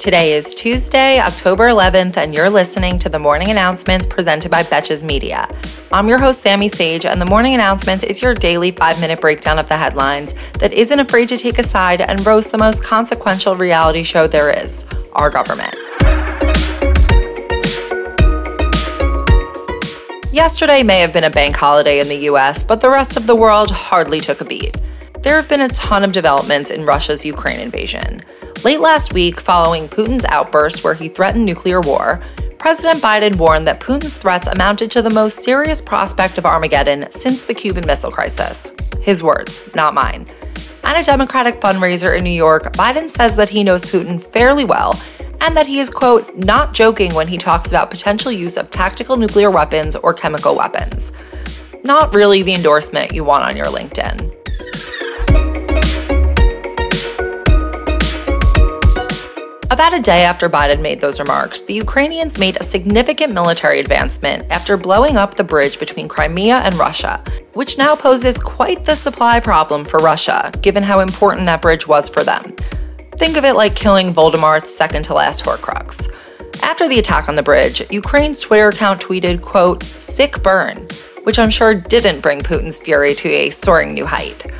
Today is Tuesday, October 11th, and you're listening to the morning announcements presented by Betches Media. I'm your host, Sammy Sage, and the morning announcements is your daily five minute breakdown of the headlines that isn't afraid to take a side and roast the most consequential reality show there is our government. Yesterday may have been a bank holiday in the US, but the rest of the world hardly took a beat. There have been a ton of developments in Russia's Ukraine invasion. Late last week, following Putin's outburst where he threatened nuclear war, President Biden warned that Putin's threats amounted to the most serious prospect of Armageddon since the Cuban Missile Crisis. His words, not mine. At a Democratic fundraiser in New York, Biden says that he knows Putin fairly well and that he is, quote, not joking when he talks about potential use of tactical nuclear weapons or chemical weapons. Not really the endorsement you want on your LinkedIn. About a day after Biden made those remarks, the Ukrainians made a significant military advancement after blowing up the bridge between Crimea and Russia, which now poses quite the supply problem for Russia, given how important that bridge was for them. Think of it like killing Voldemort's second to last Horcrux. After the attack on the bridge, Ukraine's Twitter account tweeted, quote, sick burn, which I'm sure didn't bring Putin's fury to a soaring new height.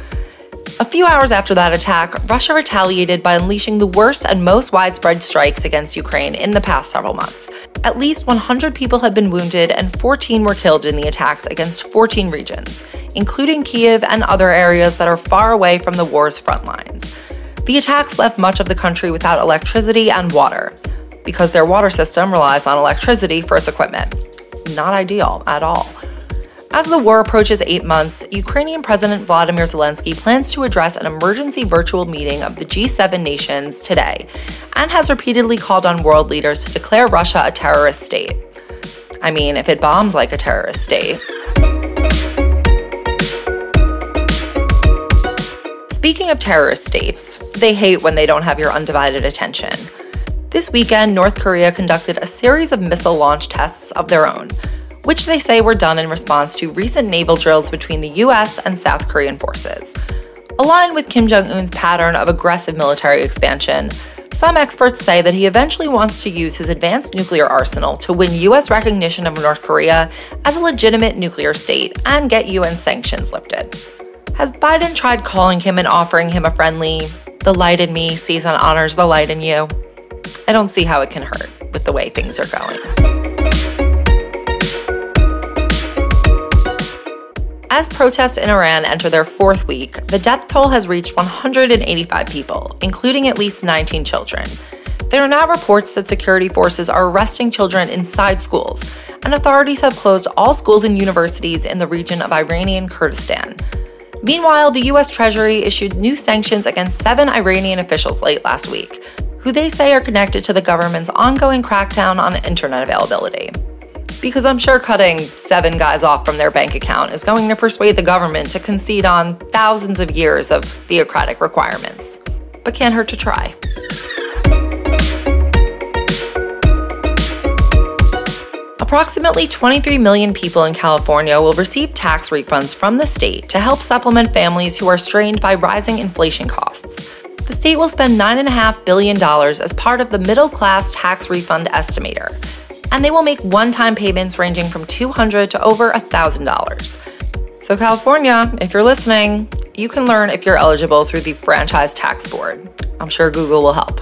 A few hours after that attack, Russia retaliated by unleashing the worst and most widespread strikes against Ukraine in the past several months. At least 100 people have been wounded and 14 were killed in the attacks against 14 regions, including Kiev and other areas that are far away from the war's front lines. The attacks left much of the country without electricity and water, because their water system relies on electricity for its equipment. Not ideal at all. As the war approaches eight months, Ukrainian President Vladimir Zelensky plans to address an emergency virtual meeting of the G7 nations today and has repeatedly called on world leaders to declare Russia a terrorist state. I mean, if it bombs like a terrorist state. Speaking of terrorist states, they hate when they don't have your undivided attention. This weekend, North Korea conducted a series of missile launch tests of their own which they say were done in response to recent naval drills between the US and South Korean forces. Aligned with Kim Jong un's pattern of aggressive military expansion, some experts say that he eventually wants to use his advanced nuclear arsenal to win US recognition of North Korea as a legitimate nuclear state and get UN sanctions lifted. Has Biden tried calling him and offering him a friendly, the light in me sees and honors the light in you? I don't see how it can hurt with the way things are going. As protests in Iran enter their fourth week, the death toll has reached 185 people, including at least 19 children. There are now reports that security forces are arresting children inside schools, and authorities have closed all schools and universities in the region of Iranian Kurdistan. Meanwhile, the US Treasury issued new sanctions against seven Iranian officials late last week, who they say are connected to the government's ongoing crackdown on internet availability because I'm sure cutting seven guys off from their bank account is going to persuade the government to concede on thousands of years of theocratic requirements. But can't hurt to try. Approximately 23 million people in California will receive tax refunds from the state to help supplement families who are strained by rising inflation costs. The state will spend $9.5 billion as part of the Middle Class Tax Refund Estimator, and they will make one time payments ranging from 200 to over $1,000. So, California, if you're listening, you can learn if you're eligible through the Franchise Tax Board. I'm sure Google will help.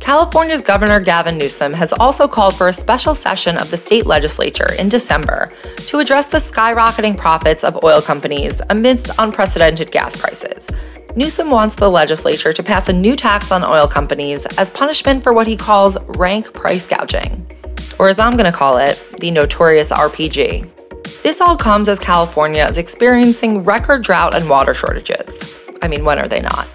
California's Governor Gavin Newsom has also called for a special session of the state legislature in December to address the skyrocketing profits of oil companies amidst unprecedented gas prices. Newsom wants the legislature to pass a new tax on oil companies as punishment for what he calls rank price gouging or as I'm going to call it, the notorious RPG. This all comes as California is experiencing record drought and water shortages. I mean, when are they not?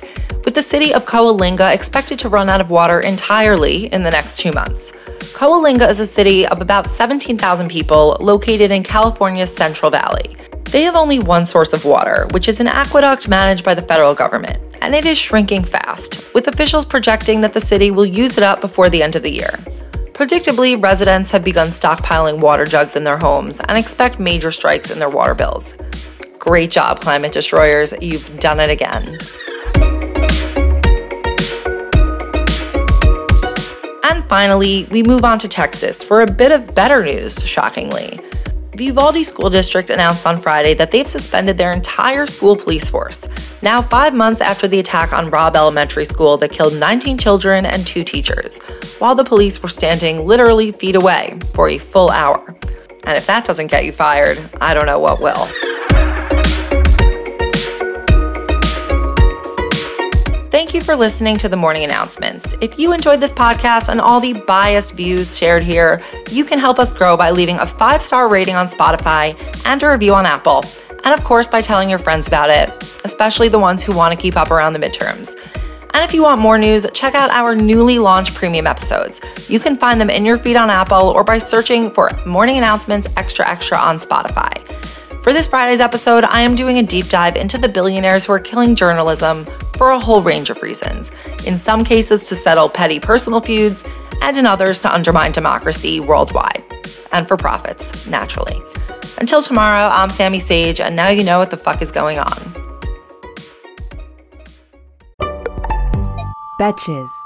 With the city of Coalinga expected to run out of water entirely in the next two months. Coalinga is a city of about 17,000 people located in California's Central Valley. They have only one source of water, which is an aqueduct managed by the federal government, and it is shrinking fast, with officials projecting that the city will use it up before the end of the year. Predictably, residents have begun stockpiling water jugs in their homes and expect major strikes in their water bills. Great job, climate destroyers. You've done it again. And finally, we move on to Texas for a bit of better news, shockingly. The Uvalde School District announced on Friday that they've suspended their entire school police force, now five months after the attack on Robb Elementary School that killed 19 children and two teachers, while the police were standing literally feet away for a full hour. And if that doesn't get you fired, I don't know what will. Thank you for listening to the morning announcements. If you enjoyed this podcast and all the biased views shared here, you can help us grow by leaving a five star rating on Spotify and a review on Apple. And of course, by telling your friends about it, especially the ones who want to keep up around the midterms. And if you want more news, check out our newly launched premium episodes. You can find them in your feed on Apple or by searching for Morning Announcements Extra Extra on Spotify. For this Friday's episode, I am doing a deep dive into the billionaires who are killing journalism for a whole range of reasons. In some cases, to settle petty personal feuds, and in others, to undermine democracy worldwide. And for profits, naturally. Until tomorrow, I'm Sammy Sage, and now you know what the fuck is going on. Betches.